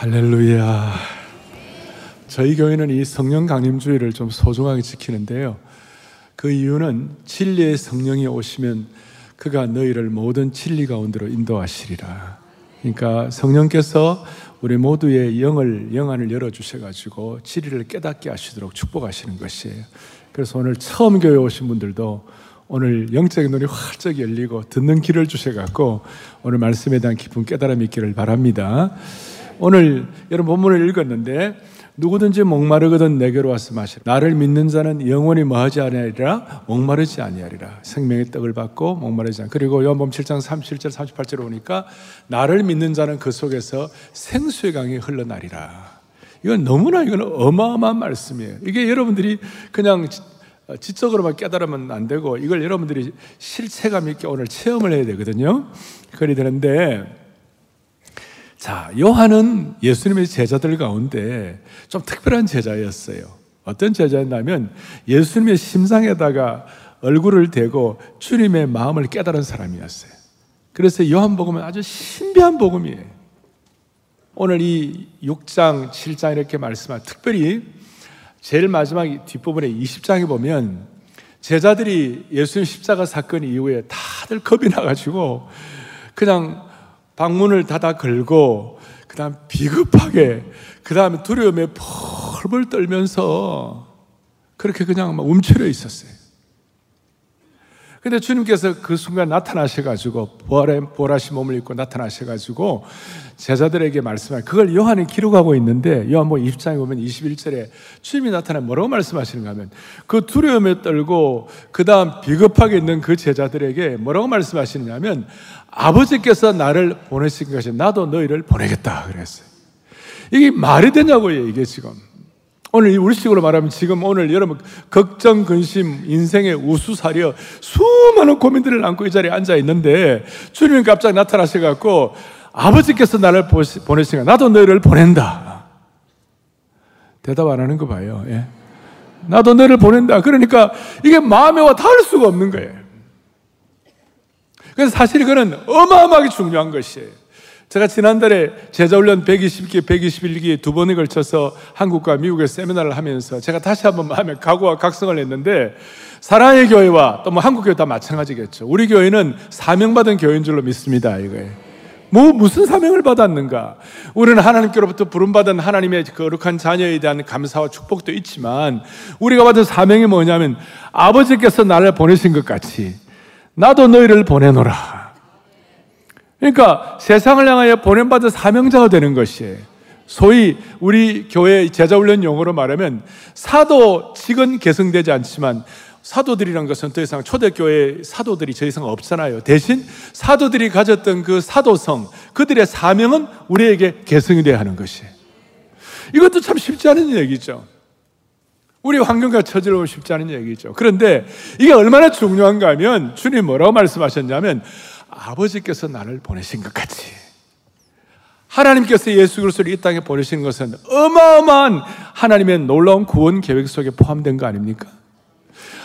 할렐루야. 저희 교회는 이 성령 강림주의를 좀 소중하게 지키는데요. 그 이유는 진리의 성령이 오시면 그가 너희를 모든 진리 가운데로 인도하시리라. 그러니까 성령께서 우리 모두의 영을 영안을 열어 주셔 가지고 진리를 깨닫게 하시도록 축복하시는 것이에요. 그래서 오늘 처음 교회 오신 분들도 오늘 영적인 눈이 활짝 열리고 듣는 길을 주셔 갖고 오늘 말씀에 대한 깊은 깨달음이 있기를 바랍니다. 오늘 여러분 본문을 읽었는데 누구든지 목마르거든 내게로 와서 마시라. 나를 믿는 자는 영원히 뭐하지 아니하리라 목마르지 아니하리라. 생명의 떡을 받고 목마르지 않. 그리고 요한복음 7장 37절 38절에 보니까 나를 믿는 자는 그 속에서 생수의 강이 흘러나리라. 이건 너무나 이건 어마어마한 말씀이에요. 이게 여러분들이 그냥 지적으로만 깨달으면 안 되고 이걸 여러분들이 실체감 있게 오늘 체험을 해야 되거든요. 그리 되는데 자, 요한은 예수님의 제자들 가운데 좀 특별한 제자였어요. 어떤 제자였냐면 예수님의 심상에다가 얼굴을 대고 주님의 마음을 깨달은 사람이었어요. 그래서 요한복음은 아주 신비한 복음이에요. 오늘 이 6장, 7장 이렇게 말씀한 특별히 제일 마지막 뒷부분에 20장에 보면 제자들이 예수님 십자가 사건 이후에 다들 겁이 나가지고 그냥 방문을 닫아 걸고 그 다음 비급하게 그 다음에 두려움에 펄펄 떨면서 그렇게 그냥 막 움츠려 있었어요. 근데 주님께서 그 순간 나타나셔가지고 보라신 몸을 입고 나타나셔가지고 제자들에게 말씀하 그걸 요한이 기록하고 있는데 요한복 20장에 보면 21절에 주님이 나타나 뭐라고 말씀하시는가 하면 그 두려움에 떨고 그 다음 비겁하게 있는 그 제자들에게 뭐라고 말씀하시느냐면 아버지께서 나를 보내신 것이 나도 너희를 보내겠다 그랬어요. 이게 말이 되냐고요 이게 지금. 오늘 우리식으로 말하면 지금 오늘 여러분 걱정, 근심, 인생의 우수사려 수많은 고민들을 안고 이 자리에 앉아 있는데 주님이 갑자기 나타나셔갖고 아버지께서 나를 보내시니까 나도 너희를 보낸다. 대답 안 하는 거 봐요. 예. 나도 너를 보낸다. 그러니까 이게 마음에 와 닿을 수가 없는 거예요. 그래서 사실 이거는 어마어마하게 중요한 것이에요. 제가 지난달에 제자훈련 120기, 121기 두 번에 걸쳐서 한국과 미국의 세미나를 하면서 제가 다시 한번 마음에 각오와 각성을 했는데 사랑의 교회와 또 뭐 한국 교회 다 마찬가지겠죠. 우리 교회는 사명받은 교회인 줄로 믿습니다. 이거예요. 뭐 무슨 사명을 받았는가? 우리는 하나님께로부터 부름받은 하나님의 거룩한 자녀에 대한 감사와 축복도 있지만 우리가 받은 사명이 뭐냐면 아버지께서 나를 보내신 것 같이 나도 너희를 보내노라. 그러니까 세상을 향하여 보냄받은 사명자가 되는 것이에요. 소위 우리 교회 제자훈련 용어로 말하면 사도직은 계승되지 않지만 사도들이란 것은 더 이상 초대교회 사도들이 더 이상 없잖아요. 대신 사도들이 가졌던 그 사도성, 그들의 사명은 우리에게 계승이 돼야 하는 것이에요. 이것도 참 쉽지 않은 얘기죠. 우리 환경과 처지로 쉽지 않은 얘기죠. 그런데 이게 얼마나 중요한가 하면 주님 뭐라고 말씀하셨냐면 아버지께서 나를 보내신 것 같이 하나님께서 예수 그리스도를 이 땅에 보내신 것은 어마어마한 하나님의 놀라운 구원 계획 속에 포함된 거 아닙니까?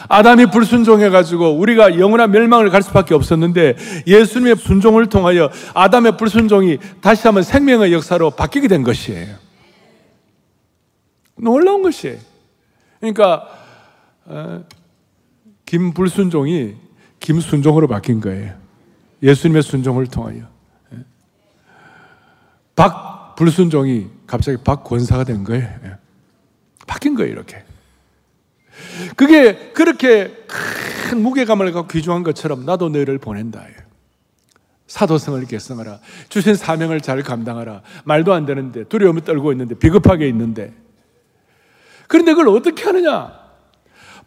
아담이 불순종해가지고 우리가 영원한 멸망을 갈 수밖에 없었는데 예수님의 순종을 통하여 아담의 불순종이 다시 한번 생명의 역사로 바뀌게 된 것이에요. 놀라운 것이에요. 그러니까 어, 김불순종이 김순종으로 바뀐 거예요. 예수님의 순종을 통하여. 예. 박불순종이 갑자기 박 권사가 된 거예요. 예. 바뀐 거예요, 이렇게. 그게 그렇게 큰 무게감을 갖고 귀중한 것처럼 나도 너희를 보낸다. 사도성을 개성하라. 주신 사명을 잘 감당하라. 말도 안 되는데, 두려움을 떨고 있는데, 비겁하게 있는데. 그런데 그걸 어떻게 하느냐?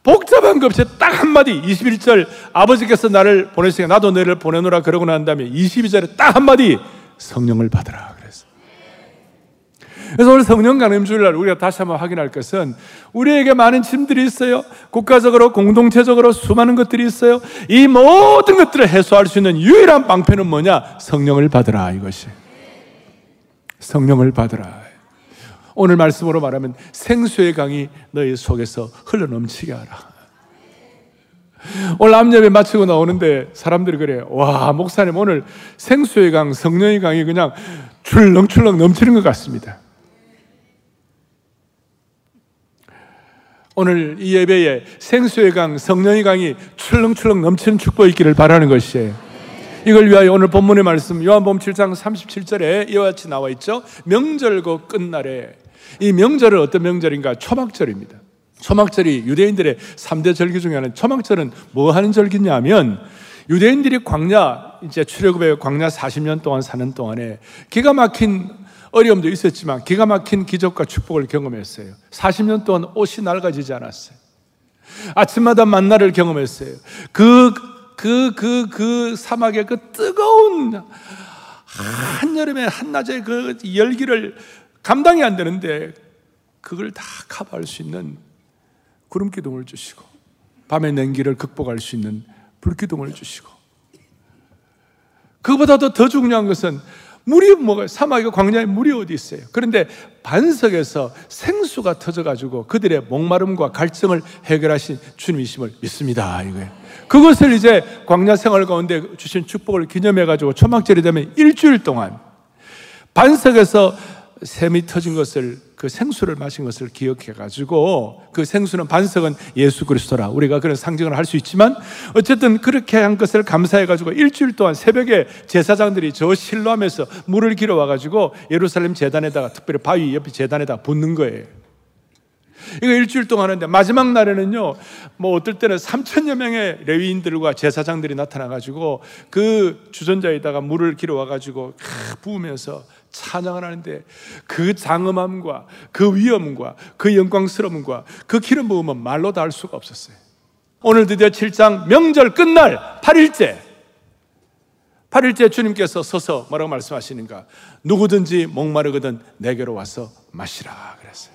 복잡한 것 없이 딱 한마디, 21절, 아버지께서 나를 보내시니까 나도 너희를 보내노라 그러고 난 다음에 22절에 딱 한마디, 성령을 받으라. 그래서 오늘 성령 강림 주일날 우리가 다시 한번 확인할 것은 우리에게 많은 짐들이 있어요. 국가적으로 공동체적으로 수많은 것들이 있어요. 이 모든 것들을 해소할 수 있는 유일한 방패는 뭐냐? 성령을 받으라 이것이. 성령을 받으라. 오늘 말씀으로 말하면 생수의 강이 너희 속에서 흘러넘치게 하라. 오늘 암예배 마치고 나오는데 사람들이 그래요. 와, 목사님 오늘 생수의 강, 성령의 강이 그냥 출렁출렁 넘치는 것 같습니다. 오늘 이 예배에 생수의 강, 성령의 강이 출렁출렁 넘치는 축복이 있기를 바라는 것이에요. 이걸 위하여 오늘 본문의 말씀 요한복음 7장 37절에 이와 같이 나와 있죠. 명절고 끝날에 이 명절은 어떤 명절인가? 초막절입니다. 초막절이 유대인들의 3대 절기 중에 하나는 초막절은 뭐 하는 절기냐면 유대인들이 광야 이제 출애굽의 광야 40년 동안 사는 동안에 기가 막힌 어려움도 있었지만 기가 막힌 기적과 축복을 경험했어요. 40년 동안 옷이 낡아지지 않았어요. 아침마다 만나를 경험했어요. 그, 그, 그, 그 사막의 그 뜨거운 한여름의 한낮의 그 열기를 감당이 안 되는데 그걸 다 커버할 수 있는 구름 기둥을 주시고 밤의 냉기를 극복할 수 있는 불 기둥을 주시고 그보다도 더 중요한 것은 물이 뭐가 사막의 광야에 물이 어디 있어요? 그런데 반석에서 생수가 터져가지고 그들의 목마름과 갈증을 해결하신 주님이심을 믿습니다. 이거예요. 그것을 이제 광야 생활 가운데 주신 축복을 기념해가지고 초막절이 되면 일주일 동안 반석에서 샘이 터진 것을 그 생수를 마신 것을 기억해 가지고 그 생수는 반석은 예수 그리스도라 우리가 그런 상징을 할 수 있지만 어쨌든 그렇게 한 것을 감사해 가지고 일주일 동안 새벽에 제사장들이 저 실로하면서 물을 길어 와 가지고 예루살렘 재단에다가 특별히 바위 옆에 재단에다 붓는 거예요. 이거 일주일 동안 하는데 마지막 날에는요, 뭐 어떨 때는 3천여 명의 레위인들과 제사장들이 나타나가지고 그 주전자에다가 물을 길어 와가지고 부으면서 찬양을 하는데 그 장엄함과 그 위엄과 그 영광스러움과 그 기름 부음은 말로 다 할 수가 없었어요. 오늘 드디어 7장 명절 끝날 8일째 8일째 주님께서 서서 뭐라고 말씀하시는가? 누구든지 목마르거든 내게로 와서 마시라 그랬어요.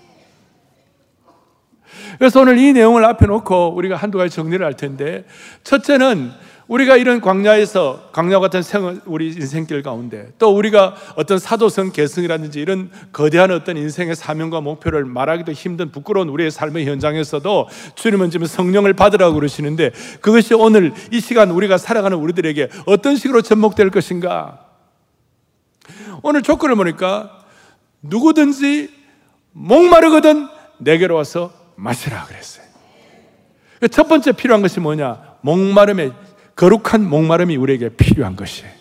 그래서 오늘 이 내용을 앞에 놓고 우리가 한두 가지 정리를 할 텐데 첫째는 우리가 이런 광야에서 광야 같은 생 우리 인생길 가운데 또 우리가 어떤 사도성 계승이라든지 이런 거대한 어떤 인생의 사명과 목표를 말하기도 힘든 부끄러운 우리의 삶의 현장에서도 주님은 지금 성령을 받으라고 그러시는데 그것이 오늘 이 시간 우리가 살아가는 우리들에게 어떤 식으로 접목될 것인가? 오늘 조건을 보니까 누구든지 목마르거든 내게로 와서 마시라 그랬어요. 첫 번째 필요한 것이 뭐냐? 목마름에 거룩한 목마름이 우리에게 필요한 것이에요.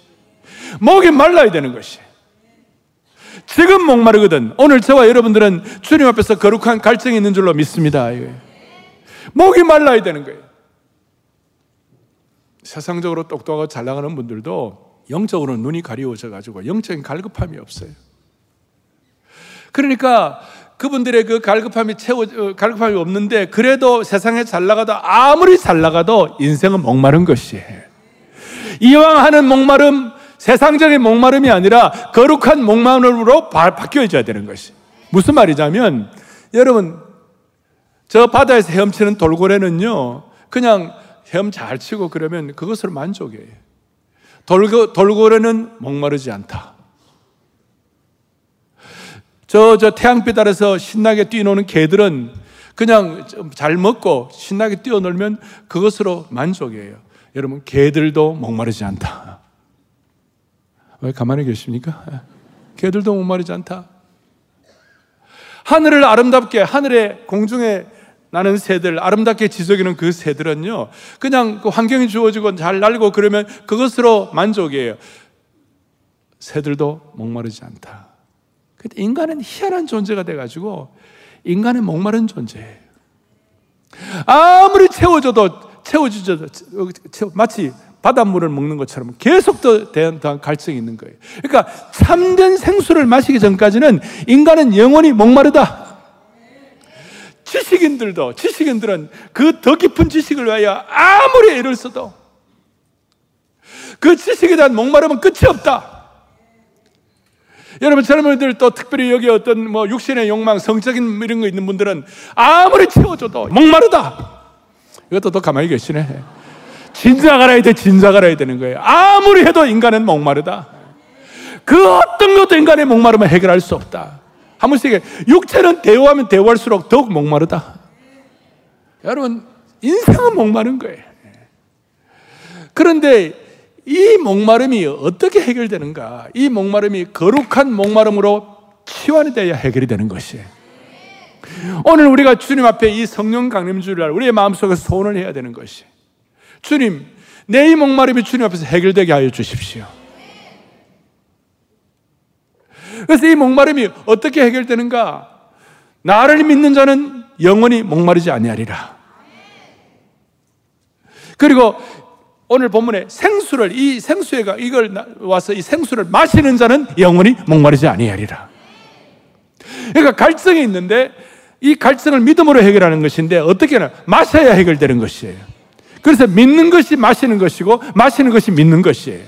목이 말라야 되는 것이에요. 지금 목마르거든. 오늘 저와 여러분들은 주님 앞에서 거룩한 갈증이 있는 줄로 믿습니다. 목이 말라야 되는 거예요. 세상적으로 똑똑하고 잘 나가는 분들도 영적으로 눈이 가리워져 가지고 영적인 갈급함이 없어요. 그러니까 그분들의 그 갈급함이 채워 어, 갈급함이 없는데 그래도 세상에 잘 나가도 아무리 잘 나가도 인생은 목마른 것이에요. 이왕 하는 목마름 세상적인 목마름이 아니라 거룩한 목마름으로 바뀌어져야 되는 것이. 무슨 말이냐면 여러분 저 바다에서 헤엄치는 돌고래는요 그냥 헤엄 잘 치고 그러면 그것으로 만족해요. 돌고, 돌고래는 목마르지 않다. 저, 저 태양빛 아래서 신나게 뛰노는 개들은 그냥 잘 먹고 신나게 뛰어놀면 그것으로 만족이에요. 여러분, 개들도 목마르지 않다. 왜 가만히 계십니까? 개들도 목마르지 않다. 하늘을 아름답게, 하늘의 공중에 나는 새들, 아름답게 지속이는 그 새들은요, 그냥 그 환경이 주어지고 잘 날고 그러면 그것으로 만족이에요. 새들도 목마르지 않다. 근데 인간은 희한한 존재가 돼가지고 인간은 목마른 존재예요. 아무리 채워줘도 채워주죠. 마치 바닷물을 먹는 것처럼 계속 더 대한 갈증이 있는 거예요. 그러니까 참된 생수를 마시기 전까지는 인간은 영원히 목마르다. 지식인들도, 지식인들은 그 더 깊은 지식을 위하여 아무리 애를 써도 그 지식에 대한 목마름은 끝이 없다. 여러분 젊은이들 또 특별히 여기 어떤 뭐 육신의 욕망, 성적인 이런 거 있는 분들은 아무리 채워줘도 목마르다. 이것도 또 가만히 계시네. 진작 알아야 돼, 진작 알아야 되는 거예요. 아무리 해도 인간은 목마르다. 그 어떤 것도 인간의 목마름을 해결할 수 없다. 한 번씩 육체는 대화하면 대화할수록 더욱 목마르다. 여러분 인생은 목마른 거예요. 그런데 이 목마름이 어떻게 해결되는가? 이 목마름이 거룩한 목마름으로 치환이 돼야 해결이 되는 것이에요. 오늘 우리가 주님 앞에 이 성령 강림주를 우리의 마음속에 소원을 해야 되는 것이 주님, 내 이 목마름이 주님 앞에서 해결되게 하여 주십시오. 그래서 이 목마름이 어떻게 해결되는가? 나를 믿는 자는 영원히 목마르지 아니하리라. 그리고 오늘 본문에 생수를 이 생수에가 이걸 와서 이 생수를 마시는 자는 영원히 목마르지 아니하리라. 그러니까 갈증이 있는데 이 갈증을 믿음으로 해결하는 것인데 어떻게 하나 마셔야 해결되는 것이에요. 그래서 믿는 것이 마시는 것이고 마시는 것이 믿는 것이에요.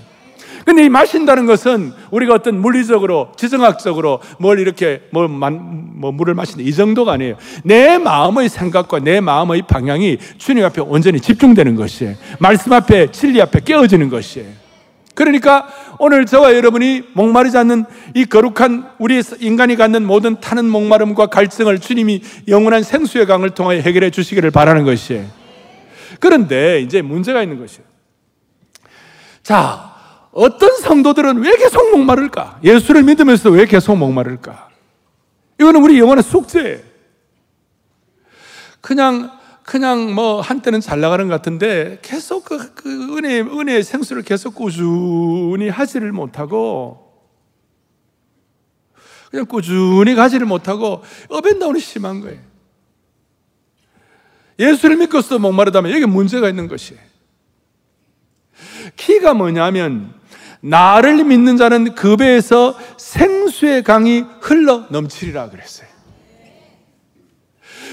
근데 이 마신다는 것은 우리가 어떤 물리적으로, 지정학적으로 뭘 이렇게 뭐, 뭐 물을 마시는 이 정도가 아니에요. 내 마음의 생각과 내 마음의 방향이 주님 앞에 온전히 집중되는 것이에요. 말씀 앞에, 진리 앞에 깨어지는 것이에요. 그러니까 오늘 저와 여러분이 목마르지 않는 이 거룩한 우리 인간이 갖는 모든 타는 목마름과 갈증을 주님이 영원한 생수의 강을 통하여 해결해 주시기를 바라는 것이에요. 그런데 이제 문제가 있는 것이에요. 자, 어떤 성도들은 왜 계속 목마를까? 예수를 믿으면서 왜 계속 목마를까? 이거는 우리 영혼의 숙제예요. 그냥, 그냥 뭐 한때는 잘 나가는 것 같은데 계속 그, 그 은혜, 은혜의 생수를 계속 꾸준히 하지를 못하고 그냥 꾸준히 가지를 못하고 업앤다운이 심한 거예요. 예수를 믿고서 목마르다면 여기 문제가 있는 것이에요. 키가 뭐냐면 나를 믿는 자는 그 배에서 생수의 강이 흘러 넘치리라 그랬어요.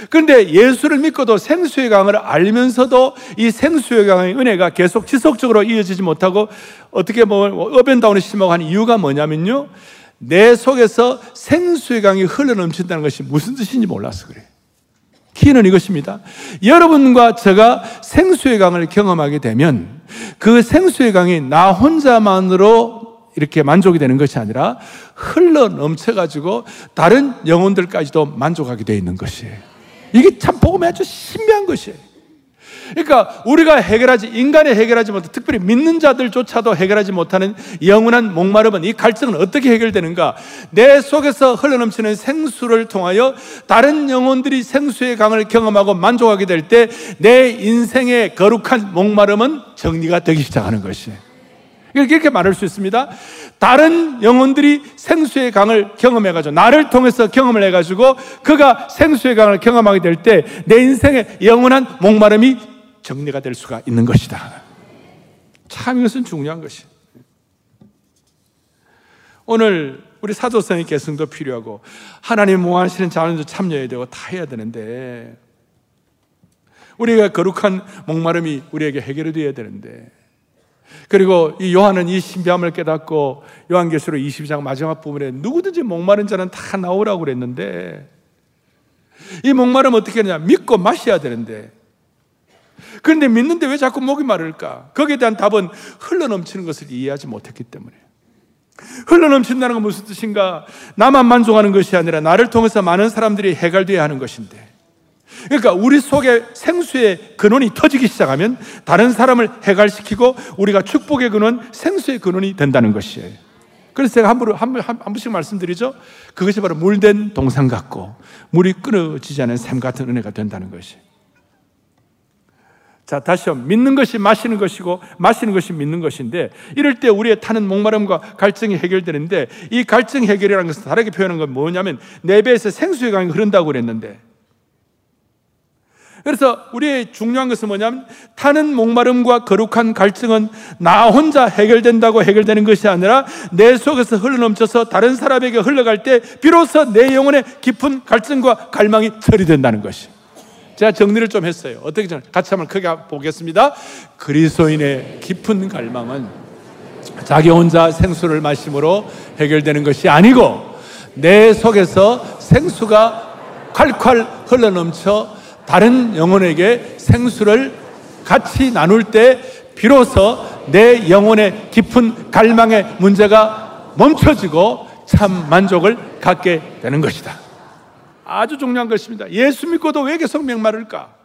그런데 예수를 믿고도 생수의 강을 알면서도 이 생수의 강의 은혜가 계속 지속적으로 이어지지 못하고 어떻게 보면 up and down이 심하고 한 이유가 뭐냐면요. 내 속에서 생수의 강이 흘러 넘친다는 것이 무슨 뜻인지 몰라서 그래요. key는 이것입니다. 여러분과 제가 생수의 강을 경험하게 되면 그 생수의 강이 나 혼자만으로 이렇게 만족이 되는 것이 아니라 흘러 넘쳐가지고 다른 영혼들까지도 만족하게 되어 있는 것이에요. 이게 참 복음이 아주 신비한 것이에요. 그러니까 우리가 해결하지 인간이 해결하지 못한 특별히 믿는 자들조차도 해결하지 못하는 영원한 목마름은 이 갈증은 어떻게 해결되는가? 내 속에서 흘러넘치는 생수를 통하여 다른 영혼들이 생수의 강을 경험하고 만족하게 될 때 내 인생의 거룩한 목마름은 정리가 되기 시작하는 것이에요. 이렇게 말할 수 있습니다. 다른 영혼들이 생수의 강을 경험해가지고, 나를 통해서 경험을 해가지고, 그가 생수의 강을 경험하게 될 때, 내 인생의 영원한 목마름이 정리가 될 수가 있는 것이다. 참 이것은 중요한 것이. 오늘 우리 사도성의 계승도 필요하고 하나님 모하시는 자원도 참여해야 되고 다 해야 되는데 우리가 거룩한 목마름이 우리에게 해결이 되어야 되는데 그리고 이 요한은 이 신비함을 깨닫고 요한계시록 22장 마지막 부분에 누구든지 목마른 자는 다 나오라고 그랬는데 이 목마름 어떻게 하느냐 믿고 마셔야 되는데 그런데 믿는데 왜 자꾸 목이 마를까? 거기에 대한 답은 흘러넘치는 것을 이해하지 못했기 때문에. 흘러넘친다는 건 무슨 뜻인가? 나만 만족하는 것이 아니라 나를 통해서 많은 사람들이 해결되어야 하는 것인데. 그러니까 우리 속에 생수의 근원이 터지기 시작하면 다른 사람을 해갈시키고 우리가 축복의 근원, 생수의 근원이 된다는 것이에요. 그래서 제가 한, 번, 한, 번, 한 번씩 말씀드리죠. 그것이 바로 물된 동상 같고 물이 끊어지지 않은 샘 같은 은혜가 된다는 것이에요. 자, 다시 한번 믿는 것이 마시는 것이고 마시는 것이 믿는 것인데 이럴 때 우리의 타는 목마름과 갈증이 해결되는데 이 갈증 해결이라는 것은 다르게 표현한 건 뭐냐면 내 배에서 생수의 강이 흐른다고 그랬는데. 그래서 우리의 중요한 것은 뭐냐면 타는 목마름과 거룩한 갈증은 나 혼자 해결된다고 해결되는 것이 아니라 내 속에서 흘러넘쳐서 다른 사람에게 흘러갈 때 비로소 내 영혼의 깊은 갈증과 갈망이 처리된다는 것이 제가 정리를 좀 했어요. 어떻게 전 같이 한번 크게 보겠습니다. 그리스도인의 깊은 갈망은 자기 혼자 생수를 마심으로 해결되는 것이 아니고 내 속에서 생수가 콸콸 흘러넘쳐 다른 영혼에게 생수를 같이 나눌 때 비로소 내 영혼의 깊은 갈망의 문제가 멈춰지고 참 만족을 갖게 되는 것이다. 아주 중요한 것입니다. 예수 믿고도 왜 계속 목마를까?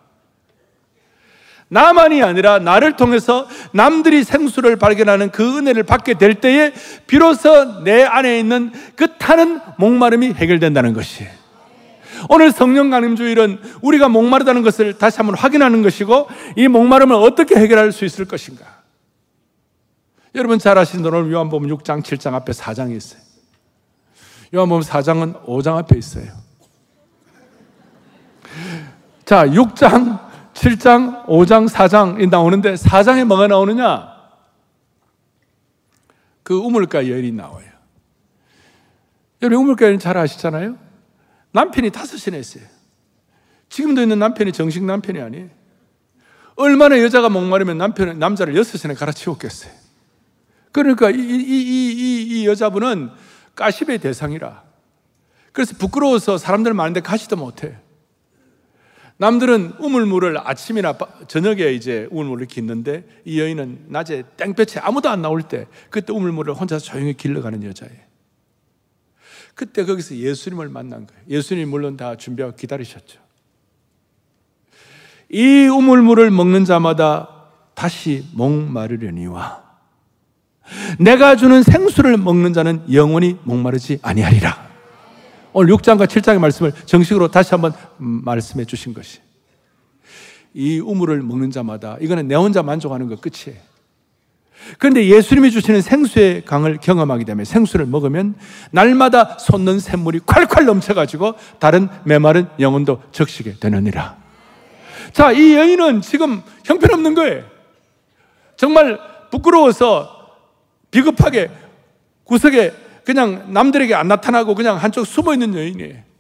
나만이 아니라 나를 통해서 남들이 생수를 발견하는 그 은혜를 받게 될 때에 비로소 내 안에 있는 그 타는 목마름이 해결된다는 것이에요. 오늘 성령 강림 주일은 우리가 목마르다는 것을 다시 한번 확인하는 것이고 이 목마름을 어떻게 해결할 수 있을 것인가? 여러분 잘 아시는 대로 요한복음 6장, 7장 앞에 4장이 있어요. 요한복음 4장은 5장 앞에 있어요. 자, 6장, 7장, 5장, 4장이 나오는데 4장에 뭐가 나오느냐? 그 우물가 여인이 나와요. 여러분 우물가 여인 잘 아시잖아요? 남편이 다섯이나 있어요. 지금도 있는 남편이 정식 남편이 아니에요. 얼마나 여자가 목마르면 남편은 남자를 여섯이나 갈아치웠겠어요. 그러니까 이, 이, 이, 이, 여자분은 까십의 대상이라. 그래서 부끄러워서 사람들 많은데 가지도 못해. 남들은 우물물을 아침이나 저녁에 이제 우물물을 깃는데 이 여인은 낮에 땡볕에 아무도 안 나올 때 그때 우물물을 혼자 조용히 길러가는 여자예요. 그때 거기서 예수님을 만난 거예요. 예수님 물론 다 준비하고 기다리셨죠. 이 우물물을 먹는 자마다 다시 목마르려니와 내가 주는 생수를 먹는 자는 영원히 목마르지 아니하리라. 오늘 6장과 7장의 말씀을 정식으로 다시 한번 말씀해 주신 것이 이 우물을 먹는 자마다 이거는 내 혼자 만족하는 것 끝이에요. 그런데 예수님이 주시는 생수의 강을 경험하게 되면 생수를 먹으면 날마다 솟는 샘물이 콸콸 넘쳐가지고 다른 메마른 영혼도 적시게 되느니라. 자, 이 여인은 지금 형편없는 거예요. 정말 부끄러워서 비겁하게 구석에 그냥 남들에게 안 나타나고 그냥 한쪽 숨어 있는 여인이에요.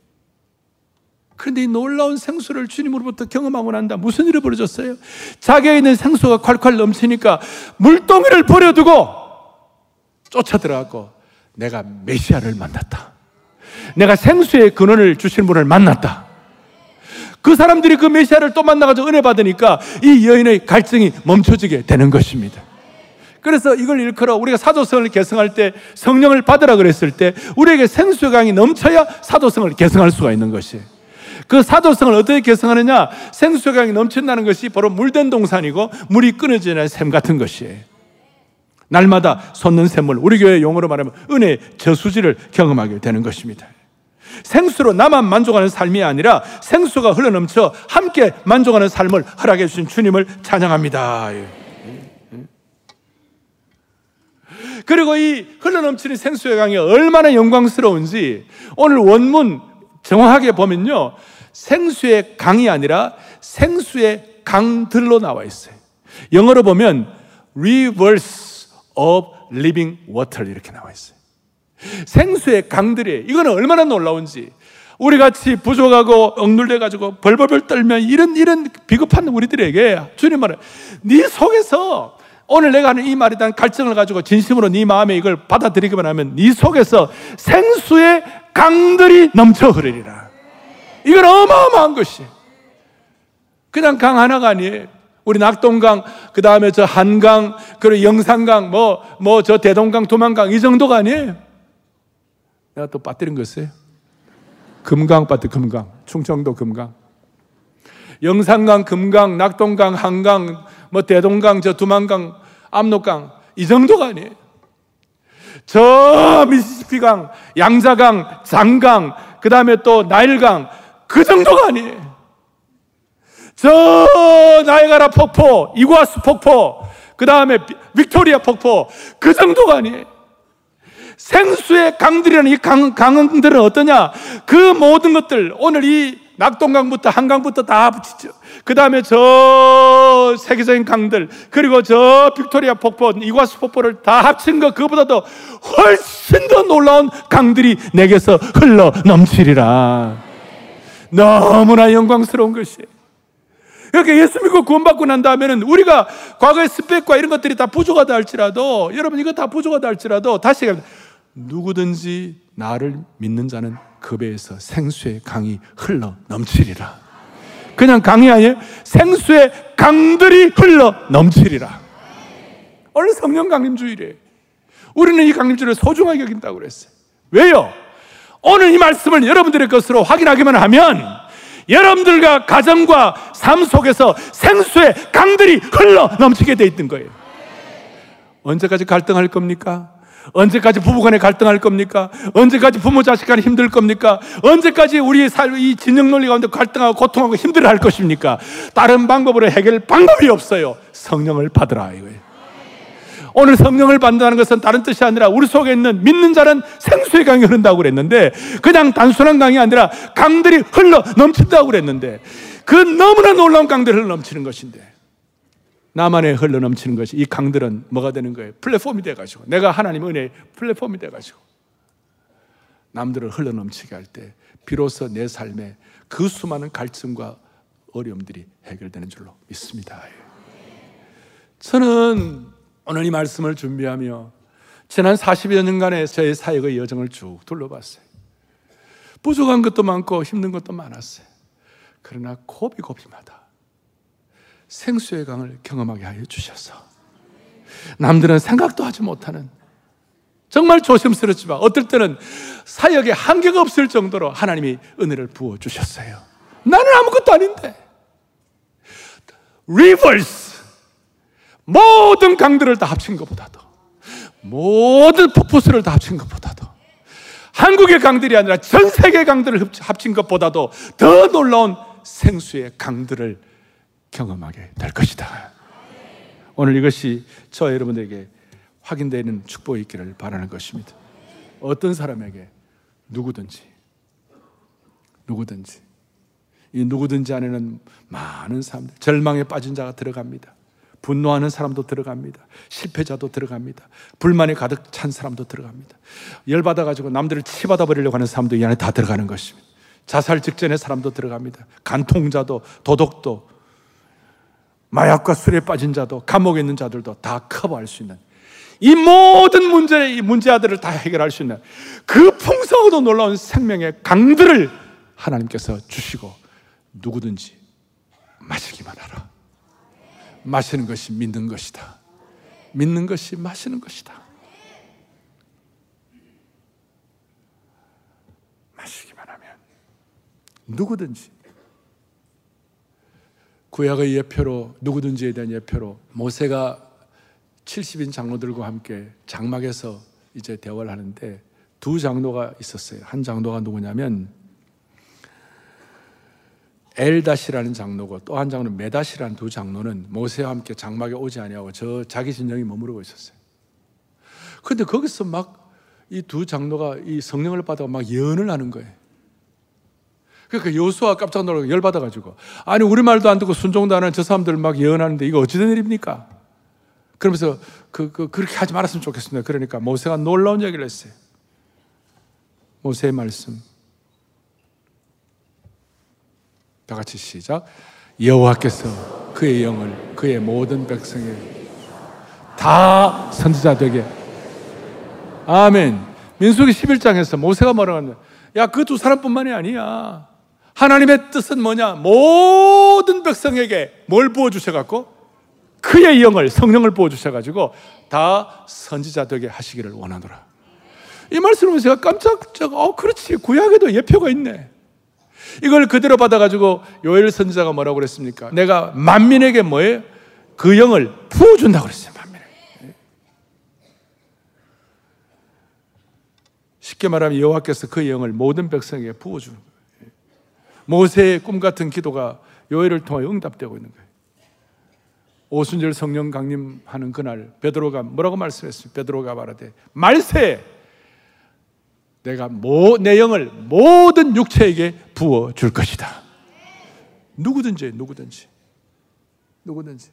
그런데 이 놀라운 생수를 주님으로부터 경험하고 난다. 무슨 일이 벌어졌어요? 자기에 있는 생수가 콸콸 넘치니까 물동이를 버려두고 쫓아 들어가고 내가 메시아를 만났다. 내가 생수의 근원을 주신 분을 만났다. 그 사람들이 그 메시아를 또 만나가지고 은혜 받으니까 이 여인의 갈증이 멈춰지게 되는 것입니다. 그래서 이걸 일컬어 우리가 사도성을 개성할 때 성령을 받으라 그랬을 때 우리에게 생수의 강이 넘쳐야 사도성을 개성할 수가 있는 것이에요. 그 사도성을 어떻게 개성하느냐? 생수강이 넘친다는 것이 바로 물된 동산이고 물이 끊어지는 샘 같은 것이에요. 날마다 솟는 샘물, 우리 교회 용어로 말하면 은혜 저수지를 경험하게 되는 것입니다. 생수로 나만 만족하는 삶이 아니라 생수가 흘러넘쳐 함께 만족하는 삶을 허락해 주신 주님을 찬양합니다. 그리고 이 흘러넘치는 생수의 강이 얼마나 영광스러운지 오늘 원문 정확하게 보면요. 생수의 강이 아니라 생수의 강들로 나와 있어요. 영어로 보면 rivers of living water 이렇게 나와 있어요. 생수의 강들이 이거는 얼마나 놀라운지 우리 같이 부족하고 억눌려 가지고 벌벌벌 떨면 이런 이런 비겁한 우리들에게 주님 말은 네 속에서 오늘 내가 하는 이 말에 대한 갈증을 가지고 진심으로 네 마음에 이걸 받아들이기만 하면 네 속에서 생수의 강들이 넘쳐 흐르리라. 이건 어마어마한 것이. 그냥 강 하나가 아니에요. 우리 낙동강, 그 다음에 저 한강, 그리고 영산강, 뭐, 뭐 저 대동강, 도만강, 이 정도가 아니에요. 내가 또 빠뜨린 거 있어요. 금강 빠뜨, 금강. 충청도 금강. 영산강, 금강, 낙동강, 한강, 뭐 대동강, 저 두만강, 압록강, 이 정도가 아니에요. 저 미시시피강, 양자강, 장강, 그 다음에 또 나일강, 그 정도가 아니에요. 저 나이가라 폭포, 이구아스 폭포, 그 다음에 빅토리아 폭포, 그 정도가 아니에요. 생수의 강들이라는 이 강, 강들은 어떠냐? 그 모든 것들, 오늘 이 낙동강부터 한강부터 다 붙이죠. 그 다음에 저 세계적인 강들, 그리고 저 빅토리아 폭포, 이과스 폭포를 다 합친 것, 그보다 도 훨씬 더 놀라운 강들이 내게서 흘러 넘치리라. 너무나 영광스러운 것이에요. 이렇게 예수 믿고 구원받고 난 다음에는 우리가 과거의 스펙과 이런 것들이 다 부족하다 할지라도 여러분 이거 다 부족하다 할지라도 다시 누구든지 나를 믿는 자는 그 배에서 생수의 강이 흘러 넘치리라. 그냥 강이 아니에요. 생수의 강들이 흘러 넘치리라. 오늘 성령 강림주일에 우리는 이 강림주를 소중하게 여긴다고 그랬어요. 왜요? 오늘 이 말씀을 여러분들의 것으로 확인하기만 하면 여러분들과 가정과 삶 속에서 생수의 강들이 흘러 넘치게 돼 있던 거예요. 언제까지 갈등할 겁니까? 언제까지 부부간에 갈등할 겁니까? 언제까지 부모 자식 간에 힘들 겁니까? 언제까지 우리 삶, 이 진영 논리 가운데 갈등하고 고통하고 힘들어 할 것입니까? 다른 방법으로 해결 방법이 없어요. 성령을 받으라 이거예요. 오늘 성령을 받는다는 것은 다른 뜻이 아니라 우리 속에 있는 믿는 자는 생수의 강이 흐른다고 그랬는데 그냥 단순한 강이 아니라 강들이 흘러 넘친다고 그랬는데 그 너무나 놀라운 강들이 흘러 넘치는 것인데 나만에 흘러 넘치는 것이 이 강들은 뭐가 되는 거예요? 플랫폼이 돼가지고 내가 하나님 은혜의 플랫폼이 돼가지고 남들을 흘러 넘치게 할 때 비로소 내 삶에 그 수많은 갈증과 어려움들이 해결되는 줄로 믿습니다. 저는 오늘 이 말씀을 준비하며 지난 40여 년간의 저의 사역의 여정을 쭉 둘러봤어요. 부족한 것도 많고 힘든 것도 많았어요. 그러나 고비고비마다 생수의 강을 경험하게 하여 주셔서 남들은 생각도 하지 못하는 정말 조심스럽지만 어떨 때는 사역에 한계가 없을 정도로 하나님이 은혜를 부어 주셨어요. 나는 아무것도 아닌데. rivers 모든 강들을 다 합친 것보다도 모든 폭포수를 다 합친 것보다도 한국의 강들이 아니라 전 세계 강들을 합친 것보다도 더 놀라운 생수의 강들을 경험하게 될 것이다. 오늘 이것이 저 여러분에게 확인되는 축복이 있기를 바라는 것입니다. 어떤 사람에게 누구든지 누구든지 이 누구든지 안에는 많은 사람들 절망에 빠진 자가 들어갑니다. 분노하는 사람도 들어갑니다. 실패자도 들어갑니다. 불만이 가득 찬 사람도 들어갑니다. 열받아 가지고 남들을 치받아 버리려고 하는 사람도 이 안에 다 들어가는 것입니다. 자살 직전의 사람도 들어갑니다. 간통자도 도덕도 마약과 술에 빠진 자도 감옥에 있는 자들도 다 커버할 수 있는 이 모든 문제, 이 문제아들을 다 해결할 수 있는 그 풍성하고 놀라운 생명의 강들을 하나님께서 주시고 누구든지 마시기만 하라. 마시는 것이 믿는 것이다. 믿는 것이 마시는 것이다. 마시기만 하면 누구든지 구약의 예표로 누구든지에 대한 예표로 모세가 70인 장로들과 함께 장막에서 이제 대화를 하는데 두 장로가 있었어요. 한 장로가 누구냐면 엘다시라는 장로고 또 한 장로는 메다시라는 두 장로는 모세와 함께 장막에 오지 아니하고 저 자기 진영에 머무르고 있었어요. 근데 거기서 막 이 두 장로가 이 성령을 받아 막 예언을 하는 거예요. 그러니까 여수와 깜짝 놀라고 열받아가지고 아니 우리 말도 안 듣고 순종도 안 하는 저 사람들 막 예언하는데 이거 어찌된 일입니까? 그러면서 그, 그 그렇게 하지 말았으면 좋겠습니다. 그러니까 모세가 놀라운 얘기를 했어요. 모세의 말씀. 다 같이 시작. 여호와께서 그의 영을 그의 모든 백성에 다 선지자 되게. 아멘. 민수기 11장에서 모세가 뭐라고 하냐. 야, 그 두 사람뿐만이 아니야. 하나님의 뜻은 뭐냐? 모든 백성에게 뭘 부어주셔갖고? 그의 영을, 성령을 부어주셔가지고 다 선지자 되게 하시기를 원하노라. 이 말씀을 제가 깜짝, 어, 그렇지. 구약에도 예표가 있네. 이걸 그대로 받아가지고 요엘 선지자가 뭐라고 그랬습니까? 내가 만민에게 뭐예요? 그 영을 부어준다고 그랬어요. 쉽게 말하면 여호와께서 그 영을 모든 백성에게 부어주는 거예요. 모세의 꿈 같은 기도가 요엘을 통해 응답되고 있는 거예요. 오순절 성령 강림하는 그날 베드로가 뭐라고 말씀했습니까? 베드로가 말하되 말세 내가 모, 내 영을 모든 육체에게 부어 줄 것이다. 누구든지 누구든지 누구든지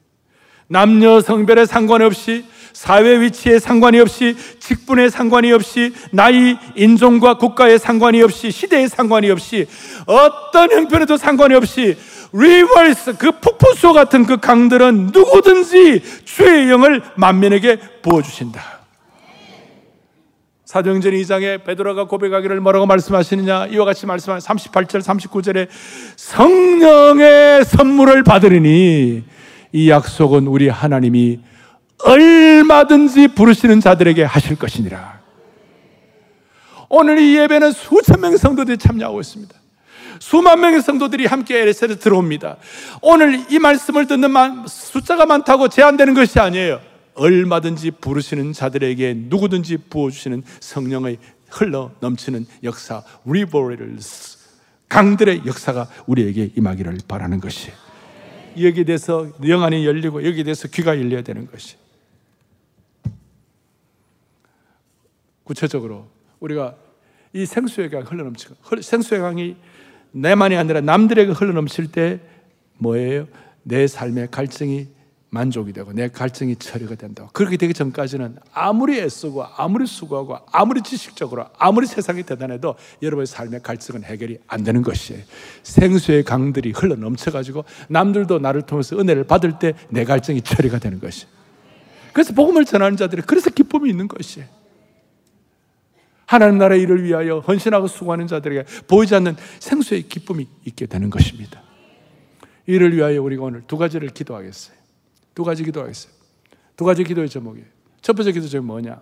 남녀 성별에 상관없이 사회 위치에 상관이 없이 직분에 상관이 없이 나이 인종과 국가에 상관이 없이 시대에 상관이 없이 어떤 형편에도 상관이 없이 rivers 그 폭포수 같은 그 강들은 누구든지 주의 영을 만민에게 부어 주신다. 사도행전 2장에 베드로가 고백하기를 뭐라고 말씀하시느냐 이와 같이 말씀하는 38절 39절에 성령의 선물을 받으리니 이 약속은 우리 하나님이 얼마든지 부르시는 자들에게 하실 것이니라. 오늘 이 예배는 수천 명의 성도들이 참여하고 있습니다. 수만 명의 성도들이 함께 LS에 들어옵니다. 오늘 이 말씀을 듣는 숫자가 많다고 제한되는 것이 아니에요. 얼마든지 부르시는 자들에게 누구든지 부어주시는 성령의 흘러 넘치는 역사, 리버럴스, 강들의 역사가 우리에게 임하기를 바라는 것이 여기에 대해서 영안이 열리고 여기에 대해서 귀가 열려야 되는 것이 구체적으로 우리가 이 생수의 강 흘러넘치고 생수의 강이 내만이 아니라 남들에게 흘러넘칠 때 뭐예요? 내 삶의 갈증이 만족이 되고 내 갈증이 처리가 된다고. 그렇게 되기 전까지는 아무리 애쓰고 아무리 수고하고 아무리 지식적으로 아무리 세상이 대단해도 여러분의 삶의 갈증은 해결이 안 되는 것이에요. 생수의 강들이 흘러 넘쳐가지고 남들도 나를 통해서 은혜를 받을 때 내 갈증이 처리가 되는 것이. 그래서 복음을 전하는 자들이 그래서 기쁨이 있는 것이에요. 하나님 나라의 일을 위하여 헌신하고 수고하는 자들에게 보이지 않는 생수의 기쁨이 있게 되는 것입니다. 이를 위하여 우리가 오늘 두 가지를 기도하겠어요. 두 가지 기도하겠어요. 두 가지 기도의 제목이에요. 첫 번째 기도 제목이 뭐냐?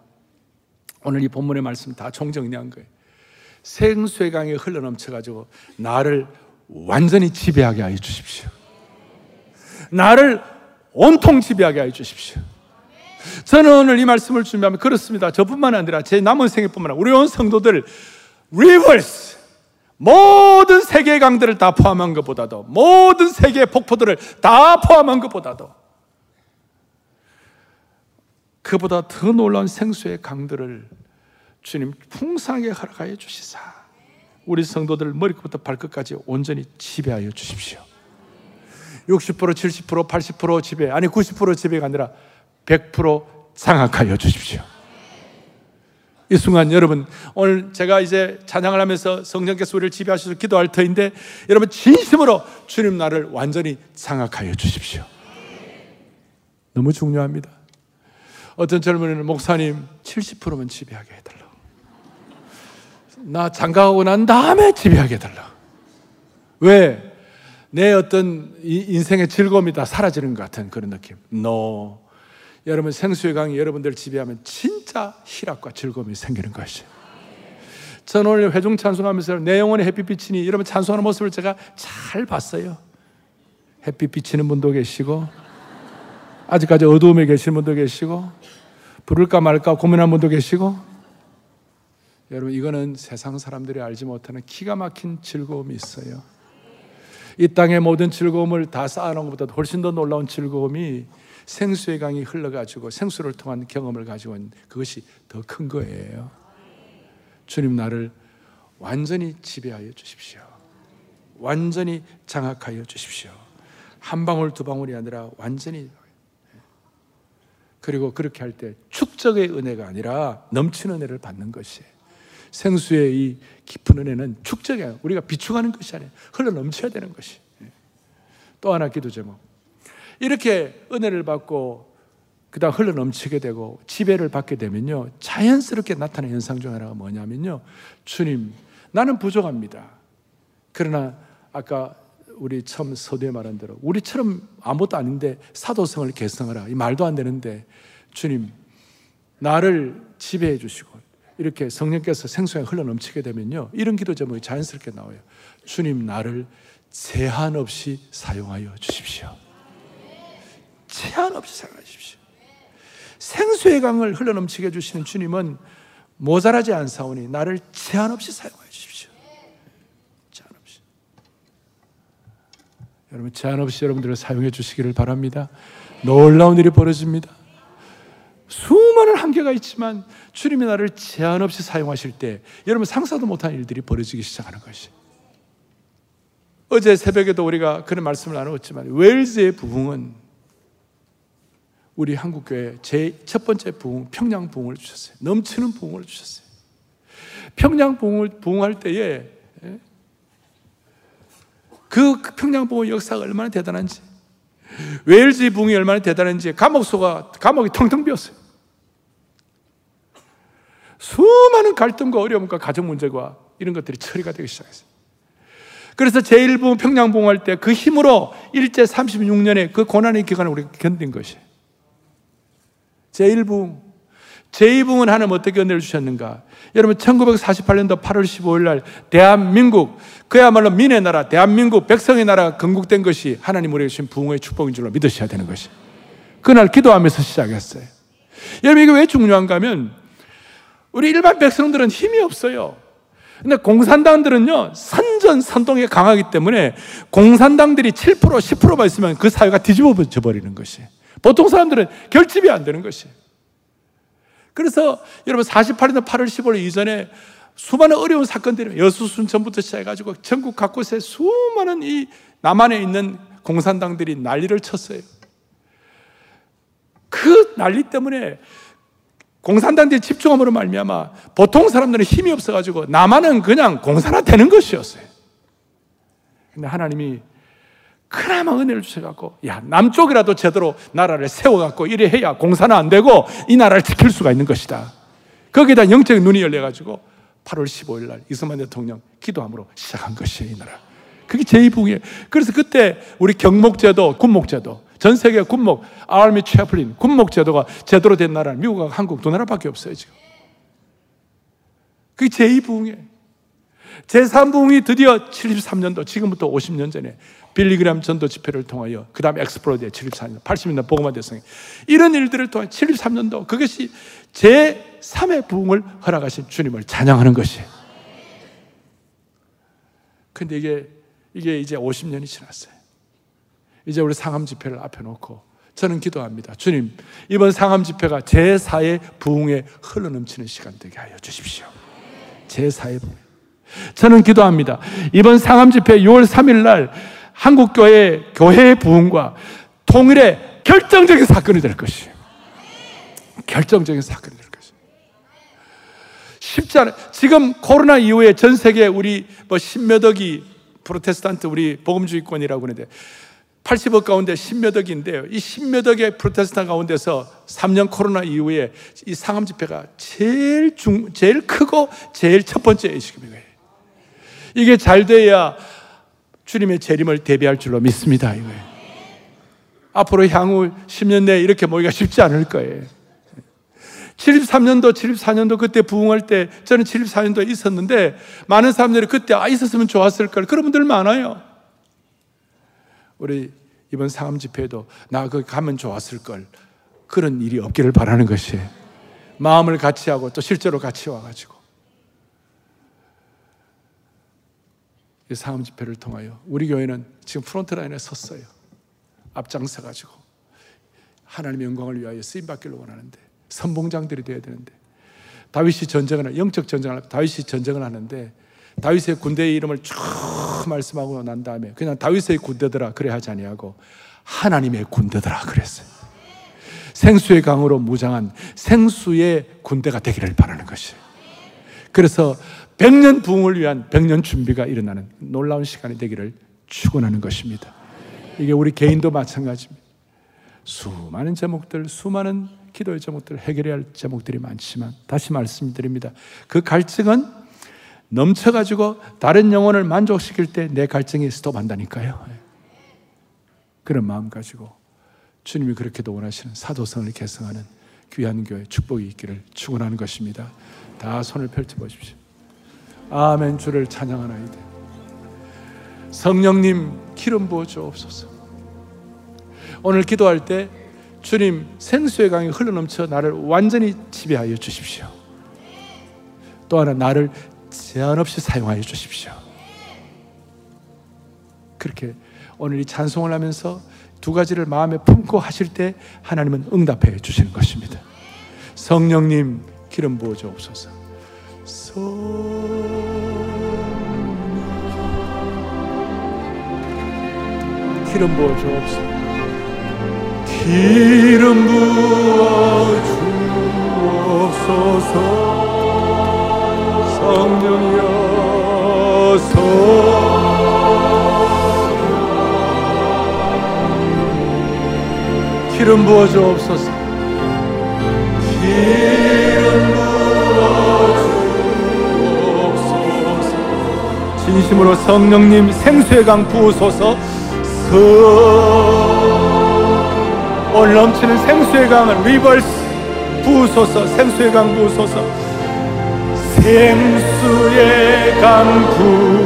오늘 이 본문의 말씀 다 총정리한 거예요. 생수의 강에 흘러넘쳐가지고 나를 완전히 지배하게 하여 주십시오. 나를 온통 지배하게 하여 주십시오. 저는 오늘 이 말씀을 준비하면 그렇습니다. 저뿐만 아니라 제 남은 생애뿐만 아니라 우리 온 성도들 rivers 모든 세계의 강들을 다 포함한 것보다도 모든 세계의 폭포들을 다 포함한 것보다도 그보다 더 놀라운 생수의 강들을 주님 풍성하게 허락하여 주시사 우리 성도들 머리부터 발끝까지 온전히 지배하여 주십시오. 60% 70% 80% 지배 아니 90% 지배가 아니라 100% 장악하여 주십시오. 이 순간 여러분 오늘 제가 이제 찬양을 하면서 성령께서 우리를 지배하셔서 기도할 터인데 여러분 진심으로 주님 나를 완전히 장악하여 주십시오. 너무 중요합니다. 어떤 젊은이는 목사님 70%만 지배하게 해달라. 나 장가하고 난 다음에 지배하게 해달라. 왜? 내 어떤 인생의 즐거움이 다 사라지는 것 같은 그런 느낌. No. 여러분 생수의 강이 여러분들 지배하면 진짜 희락과 즐거움이 생기는 것이에요. 저는 오늘 회중 찬송하면서 내 영혼의 햇빛 비치니 여러분 찬송하는 모습을 제가 잘 봤어요. 햇빛 비치는 분도 계시고 아직까지 어두움에 계신 분도 계시고 부를까 말까 고민한 분도 계시고 여러분 이거는 세상 사람들이 알지 못하는 기가 막힌 즐거움이 있어요. 이 땅의 모든 즐거움을 다 쌓아놓은 것보다 훨씬 더 놀라운 즐거움이 생수의 강이 흘러가지고 생수를 통한 경험을 가지고 온 그것이 더 큰 거예요. 주님 나를 완전히 지배하여 주십시오. 완전히 장악하여 주십시오. 한 방울 두 방울이 아니라 완전히 그리고 그렇게 할 때 축적의 은혜가 아니라 넘치는 은혜를 받는 것이 생수의 이 깊은 은혜는 축적이 아니라 우리가 비축하는 것이 아니라 흘러 넘쳐야 되는 것이. 또 하나 기도 제목. 이렇게 은혜를 받고 그다음 흘러 넘치게 되고 지배를 받게 되면요 자연스럽게 나타나는 현상 중 하나가 뭐냐면요 주님 나는 부족합니다. 그러나 아까 우리 처음 서두에 말한 대로 우리처럼 아무것도 아닌데 사도성을 개성하라 이 말도 안 되는데 주님 나를 지배해 주시고 이렇게 성령께서 생수에 흘러 넘치게 되면요 이런 기도 제목이 자연스럽게 나와요. 주님 나를 제한 없이 사용하여 주십시오. 제한 없이 사용하십시오. 생수의 강을 흘러넘치게 해주시는 주님은 모자라지 않사오니 나를 제한 없이 사용하여 주십시오. 제한 없이. 여러분 제한 없이 여러분들을 사용해 주시기를 바랍니다. 놀라운 일이 벌어집니다. 수많은 한계가 있지만 주님이 나를 제한 없이 사용하실 때 여러분 상사도 못한 일들이 벌어지기 시작하는 것이. 어제 새벽에도 우리가 그런 말씀을 나누었지만 웰즈의 부흥은 우리 한국 교회 제 첫 번째 부흥, 평양 부흥을 주셨어요. 넘치는 부흥을 주셨어요. 평양 부흥을 부흥할 때에 예? 그 평양 부흥 역사가 얼마나 대단한지, 웨일즈 부흥이 얼마나 대단한지 감옥소가 감옥이 텅텅 비었어요. 수많은 갈등과 어려움과 가정 문제가 이런 것들이 처리가 되기 시작했어요. 그래서 제1부흥 평양 부흥할 때 그 힘으로 일제 36년의 그 고난의 기간을 우리가 견딘 것이에요. 제1부흥. 제2부흥은 하나님 어떻게 은혜를 주셨는가? 여러분 1948년도 8월 15일 날 대한민국 그야말로 민의 나라 대한민국 백성의 나라가 건국된 것이 하나님 우리에게 주신 부흥의 축복인 줄로 믿으셔야 되는 것이. 그날 기도하면서 시작했어요. 여러분 이게 왜 중요한가 하면 우리 일반 백성들은 힘이 없어요. 근데 공산당들은요 선전 선동에 강하기 때문에 공산당들이 7% 10%만 있으면 그 사회가 뒤집어져 버리는 것이. 보통 사람들은 결집이 안 되는 것이 그래서 여러분 48년 8월 15일 이전에 수많은 어려운 사건들이 여수 순천부터 시작해가지고 전국 각곳에 수많은 이 남한에 있는 공산당들이 난리를 쳤어요. 그 난리 때문에 공산당들이 집중함으로 말미암아 보통 사람들은 힘이 없어가지고 남한은 그냥 공산화 되는 것이었어요. 근데 하나님이 그나마 은혜를 주셔갖고, 야, 남쪽이라도 제대로 나라를 세워갖고 이래 해야 공산화 안 되고 이 나라를 지킬 수가 있는 것이다. 거기에다 영적인 눈이 열려가지고 8월 15일 날 이승만 대통령 기도함으로 시작한 것이에요, 이 나라. 그게 제2부흥이에요. 그래서 그때 우리 경목제도, 군목제도, 전 세계 군목, army chaplain, 군목제도가 제대로 된 나라는 미국과 한국 두 나라밖에 없어요, 지금. 그게 제2부흥이에요. 제3부흥이 드디어 73년도, 지금부터 50년 전에 빌리그람 전도 집회를 통하여 그 다음에 엑스플로 74년, 80년대 복음화 대성회 이런 일들을 통해 73년도 그것이 제3의 부흥을 허락하신 주님을 찬양하는 것이에요. 근데 이게 이게 이제 50년이 지났어요. 이제 우리 상암 집회를 앞에 놓고 저는 기도합니다. 주님, 이번 상암 집회가 제4의 부흥에 흘러넘치는 시간 되게 하여 주십시오. 제4의 부흥. 저는 기도합니다. 이번 상암 집회 6월 3일 날 한국 교회 교회의 부흥과 통일의 결정적인 사건이 될 것이에요. 결정적인 사건이 될 것이에요. 쉽지 않아요. 지금 코로나 이후에 전 세계 우리 뭐 십몇 억이 프로테스탄트 우리 복음주의권이라고 하는데 80억 가운데 십몇 억인데요. 이 십몇 억의 프로테스탄트 가운데서 3년 코로나 이후에 이 상암 집회가 제일 중, 제일 크고 제일 첫 번째 예식입니다. 이게 잘 돼야 주님의 재림을 대비할 줄로 믿습니다. 이거예요. 앞으로 향후 10년 내에 이렇게 모이기가 쉽지 않을 거예요. 73년도, 74년도 그때 부흥할 때 저는 74년도에 있었는데 많은 사람들이 그때 아 있었으면 좋았을 걸 그런 분들 많아요. 우리 이번 상암 집회도 나 거기 가면 좋았을 걸 그런 일이 없기를 바라는 것이에요. 마음을 같이 하고 또 실제로 같이 와가지고 이 상암 집회를 통하여 우리 교회는 지금 프론트라인에 섰어요. 앞장서 가지고 하나님의 영광을 위하여 쓰임 받기를 원하는데 선봉장들이 되어야 되는데 다윗이 전쟁을 영적 전쟁을 다윗이 전쟁을 하는데 다윗의 군대의 이름을 쭉 말씀하고 난 다음에 그냥 다윗의 군대더라 그래 하지 아니하고 하나님의 군대더라 그랬어요. 생수의 강으로 무장한 생수의 군대가 되기를 바라는 것이에요. 그래서 백년 부흥을 위한 백년 준비가 일어나는 놀라운 시간이 되기를 축원하는 것입니다. 이게 우리 개인도 마찬가지입니다. 수많은 제목들, 수많은 기도의 제목들 해결해야 할 제목들이 많지만 다시 말씀드립니다. 그 갈증은 넘쳐가지고 다른 영혼을 만족시킬 때 내 갈증이 스톱한다니까요. 그런 마음 가지고 주님이 그렇게도 원하시는 사도성을 개성하는 귀한 교회 축복이 있기를 축원하는 것입니다. 다 손을 펼쳐 보십시오. 아멘 주를 찬양하나이다. 성령님 기름 부어 주옵소서. 오늘 기도할 때 주님 생수의 강이 흘러넘쳐 나를 완전히 지배하여 주십시오. 또 하나 나를 제한 없이 사용하여 주십시오. 그렇게 오늘 이 찬송을 하면서 두 가지를 마음에 품고 하실 때 하나님은 응답해 주시는 것입니다. 성령님 기름 부어 주옵소서. 기름 부어 주옵소서. 기름 부어 주옵소서. 성령이여서 기름 부어 주옵소서. 기름 진심으로 성령님 생수의 강 부으소서. 오늘 넘치는 생수의 강을 rivers 부으소서. 생수의 강 부으소서. 생수의 강 부으소서.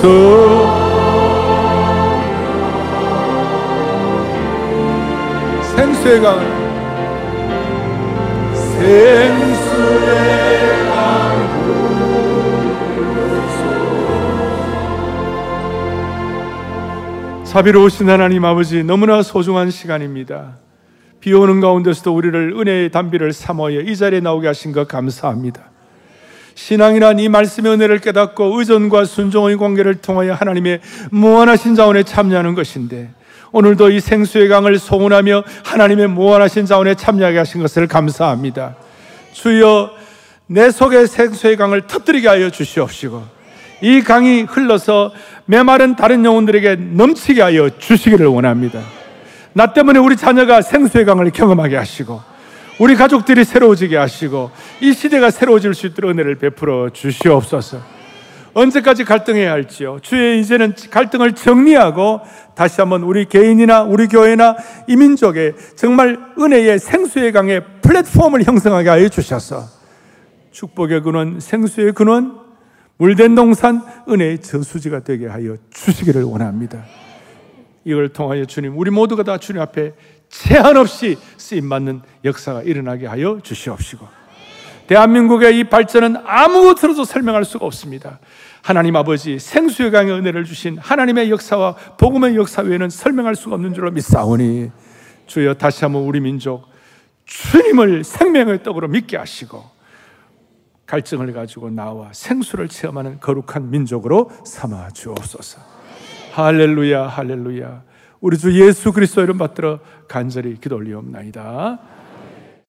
소 생수의 강을 생수의 자비로우신 하나님 아버지 너무나 소중한 시간입니다. 비 오는 가운데서도 우리를 은혜의 단비를 삼어여 이 자리에 나오게 하신 것 감사합니다. 신앙이란 이 말씀의 은혜를 깨닫고 의존과 순종의 관계를 통하여 하나님의 무한하신 자원에 참여하는 것인데 오늘도 이 생수의 강을 소문하며 하나님의 무한하신 자원에 참여하게 하신 것을 감사합니다. 주여 내 속에 생수의 강을 터뜨리게 하여 주시옵시고 이 강이 흘러서 메마른 다른 영혼들에게 넘치게 하여 주시기를 원합니다. 나 때문에 우리 자녀가 생수의 강을 경험하게 하시고 우리 가족들이 새로워지게 하시고 이 시대가 새로워질 수 있도록 은혜를 베풀어 주시옵소서. 언제까지 갈등해야 할지요? 주의 이제는 갈등을 정리하고 다시 한번 우리 개인이나 우리 교회나 이 민족에 정말 은혜의 생수의 강의 플랫폼을 형성하게 하여 주셔서 축복의 근원, 생수의 근원, 물된 동산, 은혜의 저수지가 되게 하여 주시기를 원합니다. 이걸 통하여 주님, 우리 모두가 다 주님 앞에 제한 없이 쓰임 받는 역사가 일어나게 하여 주시옵시고, 대한민국의 이 발전은 아무것으로도 설명할 수가 없습니다. 하나님 아버지 생수의 강의 은혜를 주신 하나님의 역사와 복음의 역사 외에는 설명할 수가 없는 줄로 믿사오니 주여 다시 한번 우리 민족 주님을 생명의 떡으로 믿게 하시고 갈증을 가지고 나와 생수를 체험하는 거룩한 민족으로 삼아 주옵소서. 할렐루야, 할렐루야. 우리 주 예수 그리스도 이름 받들어 간절히 기도 올리옵나이다.